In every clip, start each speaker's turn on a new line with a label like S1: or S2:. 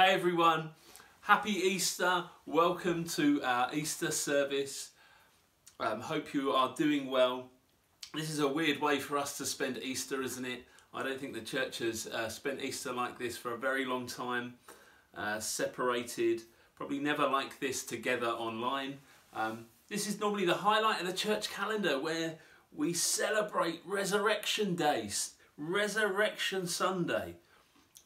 S1: Hey everyone, happy Easter. Welcome to our Easter service. Um, hope you are doing well. This is a weird way for us to spend Easter, isn't it? I don't think the church has uh, spent Easter like this for a very long time, uh, separated, probably never like this together online. Um, this is normally the highlight of the church calendar where we celebrate Resurrection Days, Resurrection Sunday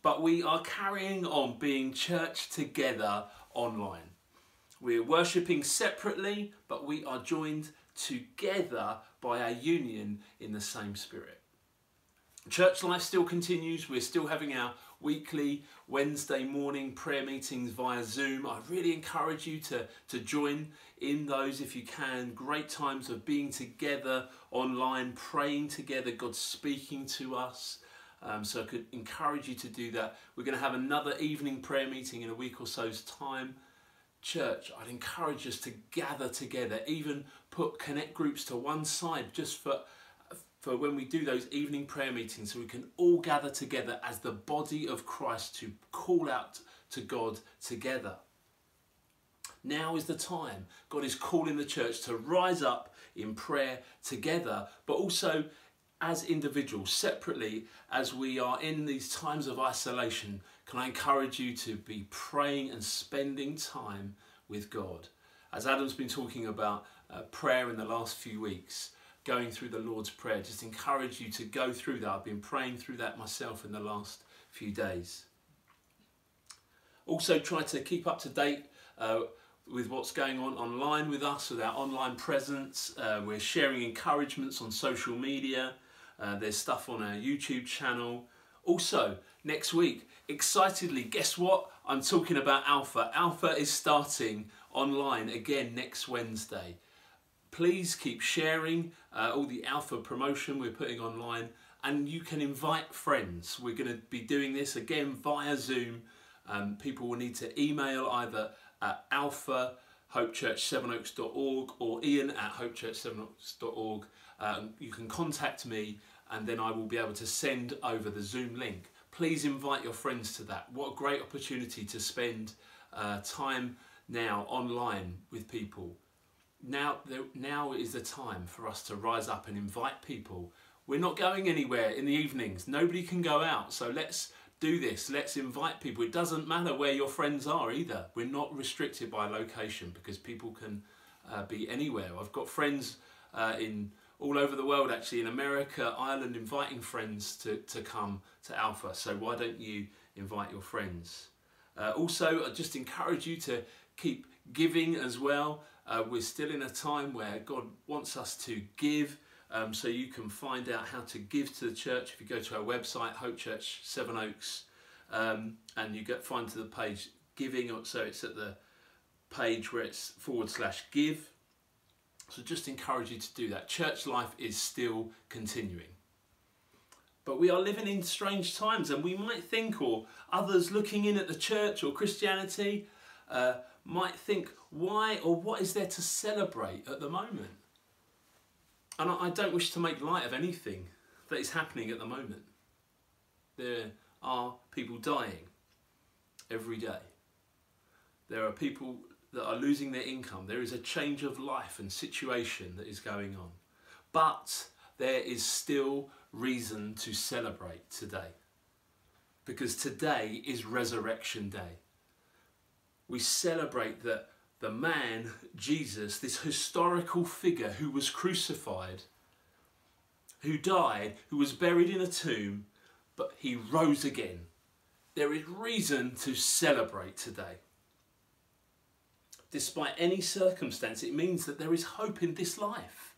S1: but we are carrying on being church together online. We're worshipping separately, but we are joined together by our union in the same spirit. Church life still continues. We're still having our weekly Wednesday morning prayer meetings via Zoom. I really encourage you to, to join in those if you can. Great times of being together online, praying together, God speaking to us. Um, so I could encourage you to do that. We're going to have another evening prayer meeting in a week or so's time. Church, I'd encourage us to gather together, even put connect groups to one side just for, for when we do those evening prayer meetings so we can all gather together as the body of Christ to call out to God together. Now is the time. God is calling the church to rise up in prayer together, but also as individuals, separately, as we are in these times of isolation, can I encourage you to be praying and spending time with God? As Adam's been talking about uh, prayer in the last few weeks, going through the Lord's Prayer, just encourage you to go through that. I've been praying through that myself in the last few days. Also, try to keep up to date. Uh, with what's going on online with us, with our online presence. Uh, we're sharing encouragements on social media. Uh, there's stuff on our YouTube channel. Also, next week, excitedly, guess what? I'm talking about Alpha. Alpha is starting online again next Wednesday. Please keep sharing uh, all the Alpha promotion we're putting online and you can invite friends. We're going to be doing this again via Zoom. Um, people will need to email either at alpha hopechurch7oaks.org or ian at hopechurch7oaks.org. Um, you can contact me and then I will be able to send over the Zoom link. Please invite your friends to that. What a great opportunity to spend uh, time now online with people. Now, now is the time for us to rise up and invite people. We're not going anywhere in the evenings. Nobody can go out. So let's do this. Let's invite people. It doesn't matter where your friends are either. We're not restricted by location because people can uh, be anywhere. I've got friends uh, in all over the world actually in America, Ireland, inviting friends to, to come to Alpha. So why don't you invite your friends? Uh, also, I just encourage you to keep giving as well. Uh, we're still in a time where God wants us to give. Um, so you can find out how to give to the church if you go to our website, Hope Church Sevenoaks, um, and you get find to the page giving. So it's at the page where it's forward slash give so just encourage you to do that. Church life is still continuing. But we are living in strange times, and we might think, or others looking in at the church or Christianity, uh, might think, why or what is there to celebrate at the moment? And I don't wish to make light of anything that is happening at the moment. There are people dying every day. There are people that are losing their income. There is a change of life and situation that is going on. But there is still reason to celebrate today. Because today is Resurrection Day. We celebrate that the man, Jesus, this historical figure who was crucified, who died, who was buried in a tomb, but he rose again. There is reason to celebrate today despite any circumstance, it means that there is hope in this life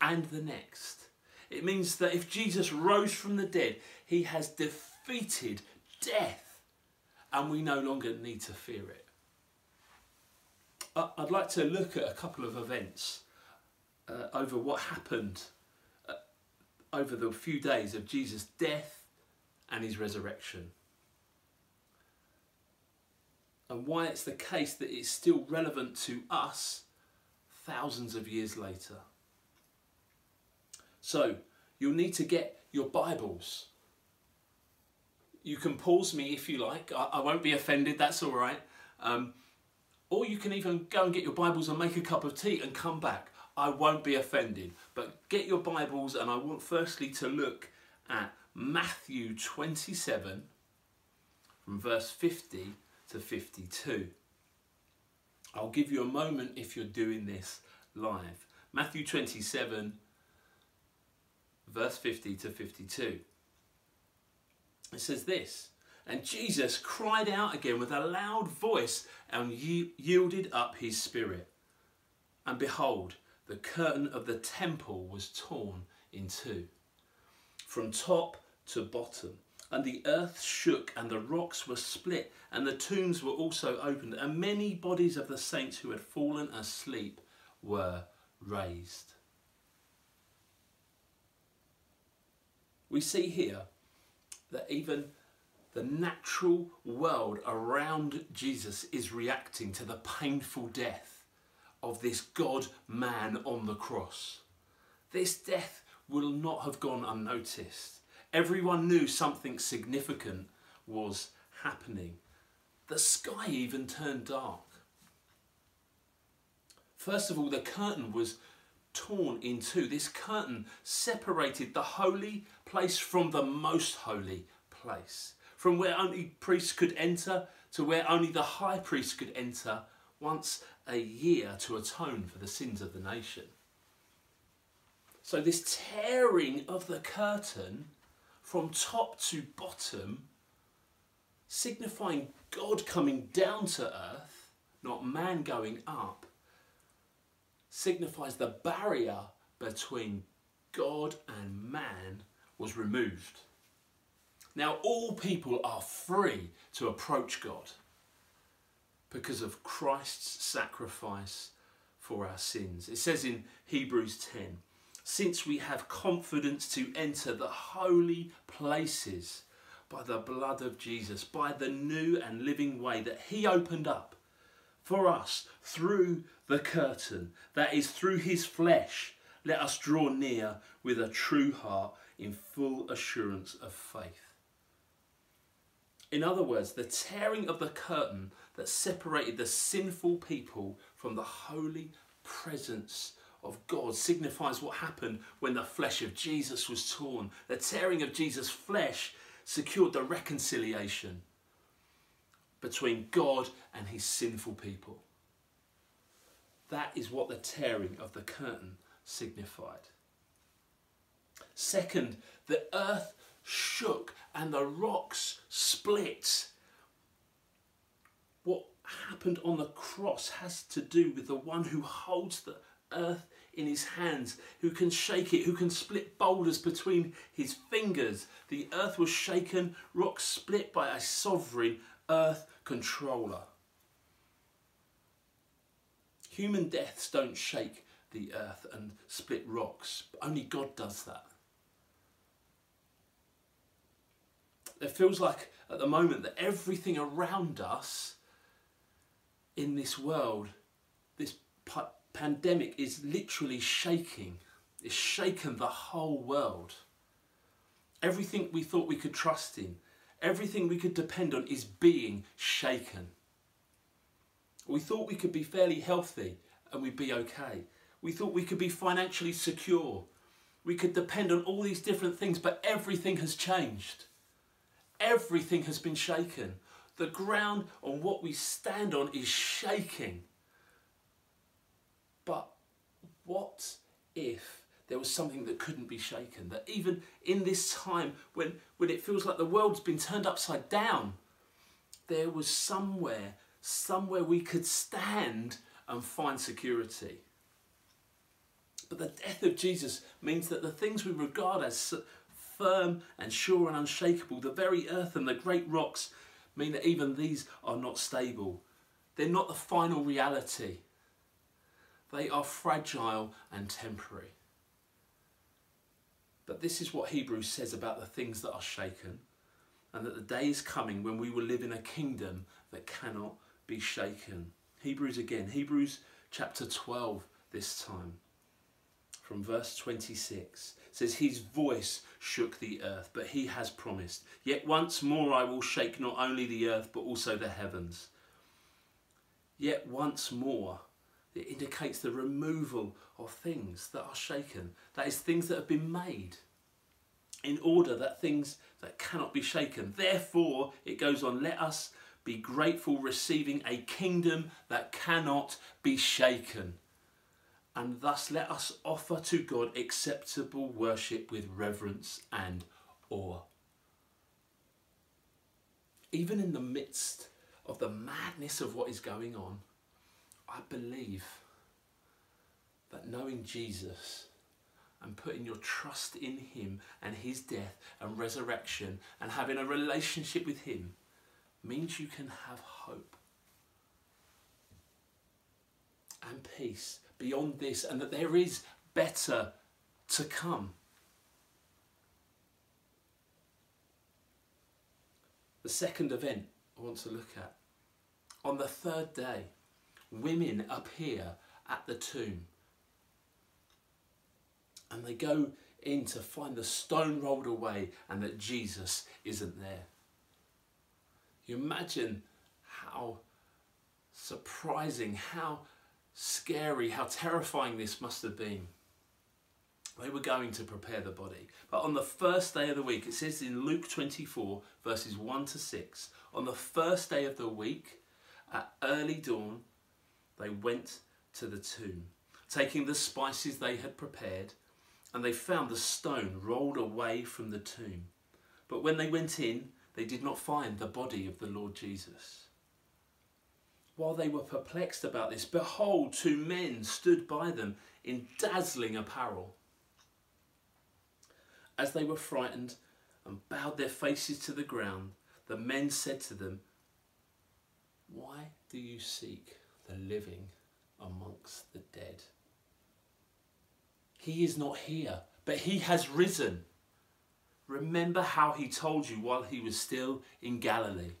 S1: and the next. It means that if Jesus rose from the dead, he has defeated death and we no longer need to fear it. I'd like to look at a couple of events uh, over what happened uh, over the few days of Jesus' death and his resurrection and why it's the case that it's still relevant to us thousands of years later. So, you'll need to get your Bibles. you can pause me if you like. I, I won't be offended, that's all right. Um, or you can even go and get your Bibles and make a cup of tea and come back. I won't be offended. But get your Bibles, and I want firstly to look at Matthew 27 from verse 50 to 52. I'll give you a moment if you're doing this live. Matthew 27, verse 50 to 52. It says this And Jesus cried out again with a loud voice and yielded up his spirit. And behold, the curtain of the temple was torn in two, from top to bottom. And the earth shook, and the rocks were split, and the tombs were also opened, and many bodies of the saints who had fallen asleep were raised. We see here that even the natural world around Jesus is reacting to the painful death of this God man on the cross. This death will not have gone unnoticed. Everyone knew something significant was happening. The sky even turned dark. First of all, the curtain was torn in two. This curtain separated the holy place from the most holy place, from where only priests could enter to where only the high priest could enter once a year to atone for the sins of the nation. So, this tearing of the curtain from top to bottom, signifying God coming down to earth, not man going up, signifies the barrier between God and man was removed. Now, all people are free to approach God because of Christ's sacrifice for our sins. It says in Hebrews 10 since we have confidence to enter the holy places by the blood of Jesus, by the new and living way that He opened up for us through the curtain, that is, through His flesh, let us draw near with a true heart in full assurance of faith. In other words, the tearing of the curtain that separated the sinful people from the holy presence of God signifies what happened when the flesh of Jesus was torn. The tearing of Jesus' flesh secured the reconciliation between God and his sinful people. That is what the tearing of the curtain signified. Second, the earth shook and the rocks split. What happened on the cross has to do with the one who holds the earth in his hands, who can shake it, who can split boulders between his fingers. The earth was shaken, rocks split by a sovereign earth controller. Human deaths don't shake the earth and split rocks, only God does that. It feels like at the moment that everything around us in this world, this pandemic is literally shaking. It's shaken the whole world. Everything we thought we could trust in, everything we could depend on is being shaken. We thought we could be fairly healthy and we'd be okay. We thought we could be financially secure. We could depend on all these different things, but everything has changed. Everything has been shaken. The ground on what we stand on is shaking. What if there was something that couldn't be shaken? That even in this time when, when it feels like the world's been turned upside down, there was somewhere, somewhere we could stand and find security. But the death of Jesus means that the things we regard as firm and sure and unshakable, the very earth and the great rocks, mean that even these are not stable. They're not the final reality. They are fragile and temporary. But this is what Hebrews says about the things that are shaken, and that the day is coming when we will live in a kingdom that cannot be shaken. Hebrews again, Hebrews chapter 12 this time. from verse 26 says, His voice shook the earth, but he has promised, Yet once more I will shake not only the earth, but also the heavens. Yet once more, it indicates the removal of things that are shaken. That is, things that have been made in order that things that cannot be shaken. Therefore, it goes on, let us be grateful, receiving a kingdom that cannot be shaken and thus let us offer to God acceptable worship with reverence and awe. Even in the midst of the madness of what is going on, I believe that knowing Jesus and putting your trust in Him and His death and resurrection and having a relationship with Him means you can have hope and peace beyond this and that there is better to come. The second event I want to look at. On the third day, women appear at the tomb and they go in to find the stone rolled away and that Jesus isn't there. You imagine how surprising, how scary, how terrifying this must have been. They were going to prepare the body. But on the first day of the week, it says in Luke 24, verses 1 to 6, on the first day of the week, at early dawn, they went to the tomb, taking the spices they had prepared, and they found the stone rolled away from the tomb. But when they went in, they did not find the body of the Lord Jesus. While they were perplexed about this, behold, two men stood by them in dazzling apparel. As they were frightened and bowed their faces to the ground, the men said to them, Why do you seek the living amongst the dead? He is not here, but he has risen. Remember how he told you while he was still in Galilee.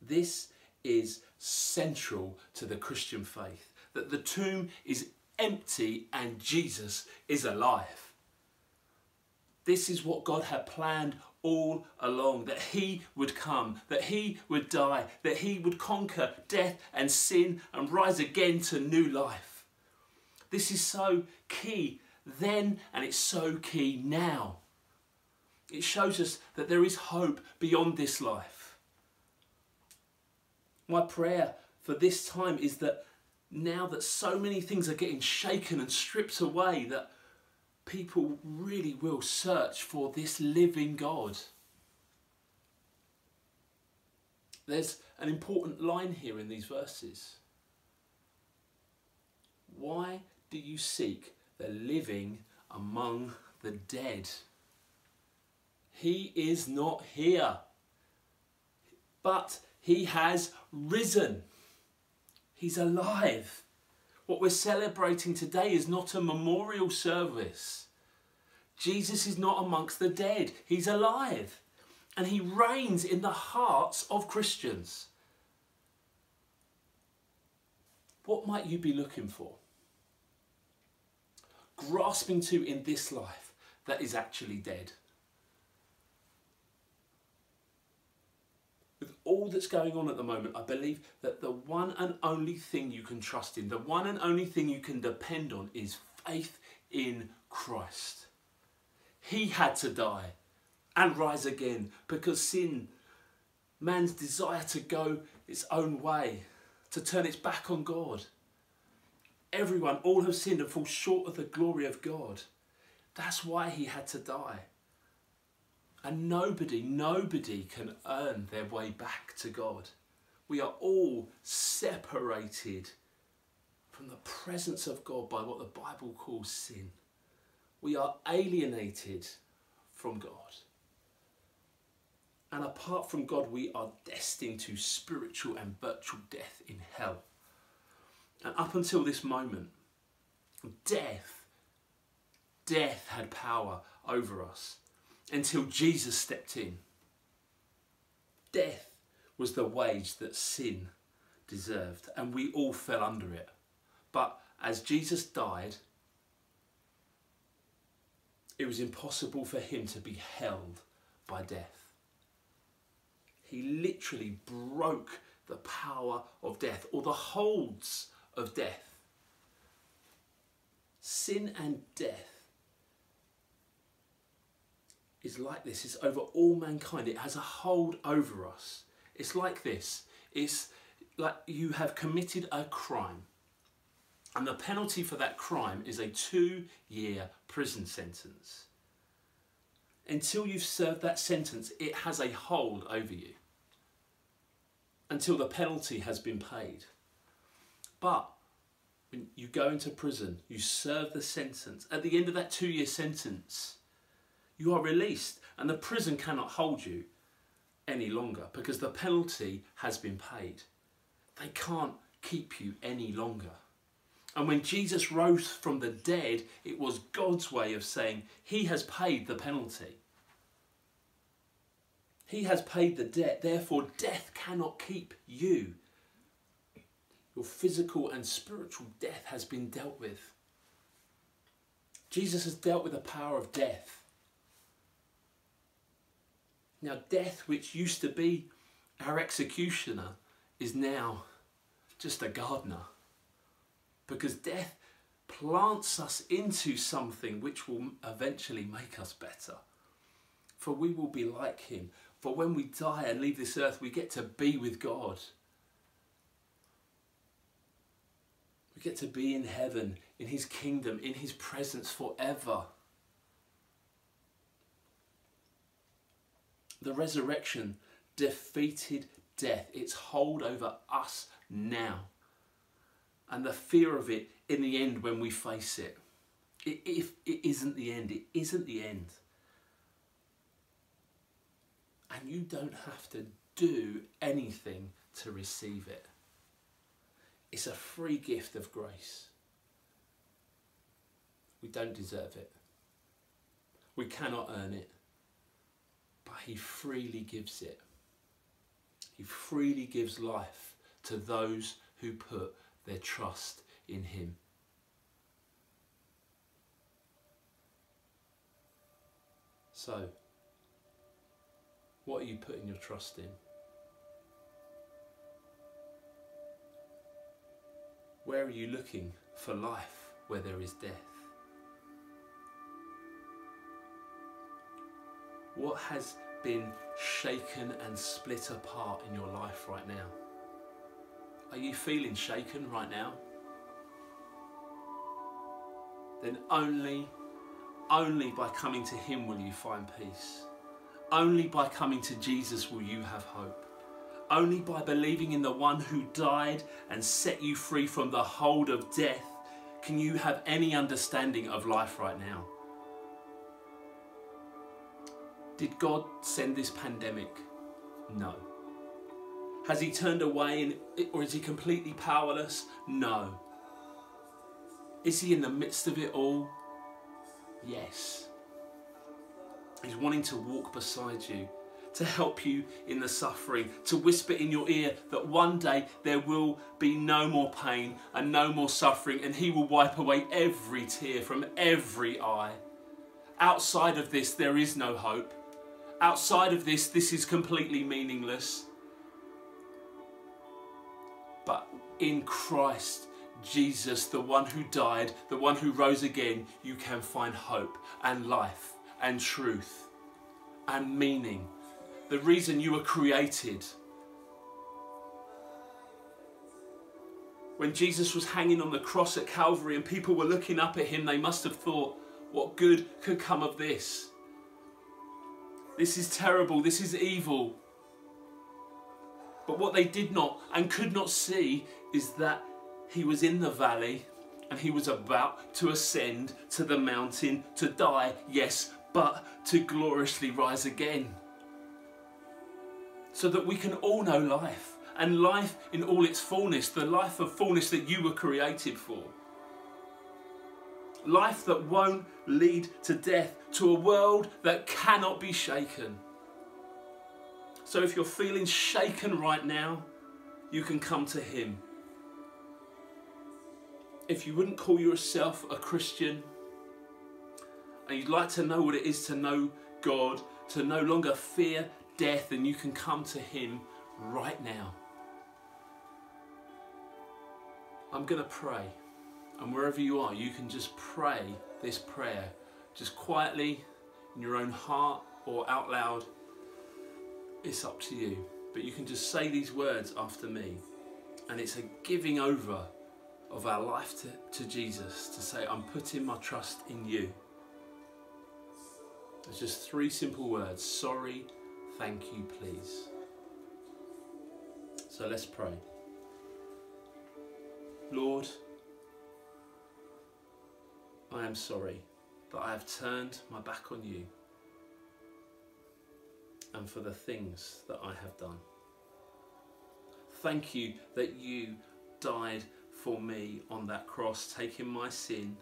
S1: This is central to the Christian faith that the tomb is empty and Jesus is alive. This is what God had planned all along that He would come, that He would die, that He would conquer death and sin and rise again to new life. This is so key then and it's so key now. It shows us that there is hope beyond this life. My prayer for this time is that now that so many things are getting shaken and stripped away, that people really will search for this living God. There's an important line here in these verses. Why do you seek the living among the dead? He is not here. But he has risen. He's alive. What we're celebrating today is not a memorial service. Jesus is not amongst the dead. He's alive. And he reigns in the hearts of Christians. What might you be looking for? Grasping to in this life that is actually dead. All that's going on at the moment, I believe that the one and only thing you can trust in, the one and only thing you can depend on is faith in Christ. He had to die and rise again because sin, man's desire to go its own way, to turn its back on God. Everyone, all have sinned and fall short of the glory of God. That's why he had to die. And nobody, nobody can earn their way back to God. We are all separated from the presence of God by what the Bible calls sin. We are alienated from God. And apart from God, we are destined to spiritual and virtual death in hell. And up until this moment, death, death had power over us until Jesus stepped in. Death was the wage that sin deserved, and we all fell under it. But as Jesus died, it was impossible for him to be held by death. He literally broke the power of death or the holds of death. Sin and death is like this, it's over all mankind, it has a hold over us. It's like this it's like you have committed a crime. And the penalty for that crime is a two year prison sentence. Until you've served that sentence, it has a hold over you. Until the penalty has been paid. But when you go into prison, you serve the sentence. At the end of that two year sentence, you are released, and the prison cannot hold you any longer because the penalty has been paid. They can't keep you any longer. And when Jesus rose from the dead, it was God's way of saying, He has paid the penalty. He has paid the debt, therefore, death cannot keep you. Your physical and spiritual death has been dealt with. Jesus has dealt with the power of death. Now, death, which used to be our executioner, is now just a gardener. Because death plants us into something which will eventually make us better. For we will be like him. For when we die and leave this earth, we get to be with God. We get to be in heaven, in his kingdom, in his presence forever. The resurrection defeated death, its hold over us now. And the fear of it in the end when we face it. if it isn't the end, it isn't the end. And you don't have to do anything to receive it. It's a free gift of grace. We don't deserve it. We cannot earn it. But He freely gives it. He freely gives life to those who put their trust in Him. So, what are you putting your trust in? Where are you looking for life where there is death? What has been shaken and split apart in your life right now? Are you feeling shaken right now? Then only, only by coming to Him will you find peace. Only by coming to Jesus will you have hope. Only by believing in the one who died and set you free from the hold of death can you have any understanding of life right now. Did God send this pandemic? No. Has he turned away or is he completely powerless? No. Is he in the midst of it all? Yes. He's wanting to walk beside you to help you in the suffering, to whisper in your ear that one day there will be no more pain and no more suffering, and He will wipe away every tear from every eye. Outside of this, there is no hope. Outside of this, this is completely meaningless. But in Christ, Jesus, the one who died, the one who rose again, you can find hope and life and truth and meaning the reason you were created. When Jesus was hanging on the cross at Calvary and people were looking up at him, they must have thought, what good could come of this? This is terrible, this is evil. But what they did not and could not see is that he was in the valley and he was about to ascend to the mountain to die, yes, but to gloriously rise again so that we can all know life and life in all its fullness, the life of fullness that you were created for. Life that won't lead to death, to a world that cannot be shaken. So if you're feeling shaken right now, you can come to Him. if you wouldn't call yourself a Christian and you'd like to know what it is to know God, to no longer fear death, and you can come to Him right now. I'm going to pray. And wherever you are, you can just pray this prayer, just quietly in your own heart or out loud. It's up to you. But you can just say these words after me. And it's a giving over of our life to, to Jesus to say, I'm putting my trust in you. It's just three simple words sorry, thank you, please. So let's pray. Lord, I am sorry that I have turned my back on you and for the things that I have done. Thank you that you died for me on that cross, taking my sin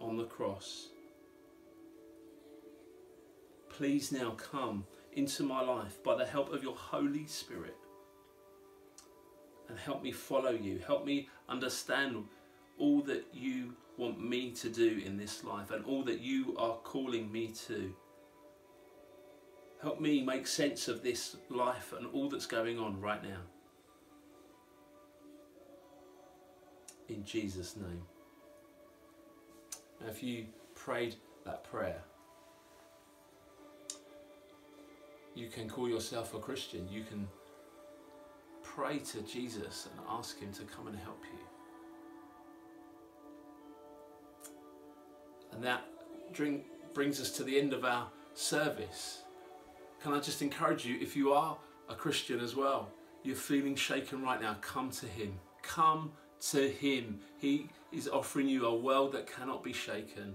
S1: on the cross. Please now come into my life by the help of your Holy Spirit and help me follow you. Help me understand all that you want me to do in this life and all that you are calling me to. Help me make sense of this life and all that's going on right now. In Jesus' name. Now, if you prayed that prayer, you can call yourself a Christian. You can pray to Jesus and ask Him to come and help you. And that brings us to the end of our service. Can I just encourage you, if you are a Christian as well, you're feeling shaken right now, come to Him. Come to Him. He is offering you a world that cannot be shaken.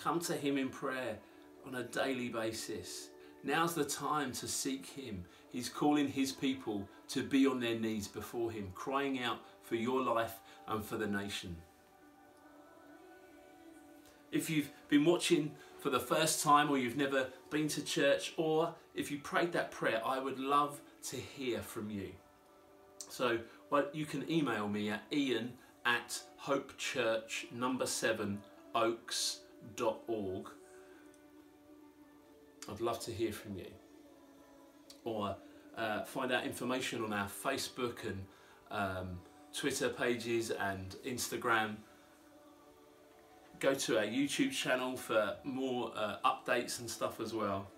S1: Come to Him in prayer on a daily basis. Now's the time to seek Him. He's calling His people to be on their knees before Him, crying out for your life and for the nation. If you've been watching for the first time or you've never been to church or if you prayed that prayer, I would love to hear from you. So well, you can email me at ian at hopechurch number seven oaks.org. I'd love to hear from you. Or uh, find out information on our Facebook and um, Twitter pages and Instagram go to our YouTube channel for more uh, updates and stuff as well.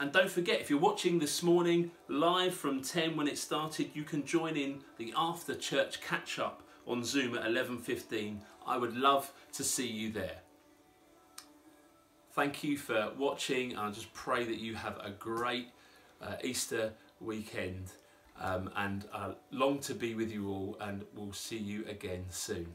S1: And don't forget, if you're watching this morning live from 10 when it started, you can join in the after church catch up on Zoom at 11.15. I would love to see you there. Thank you for watching and I just pray that you have a great uh, Easter weekend um, and I long to be with you all and we'll see you again soon.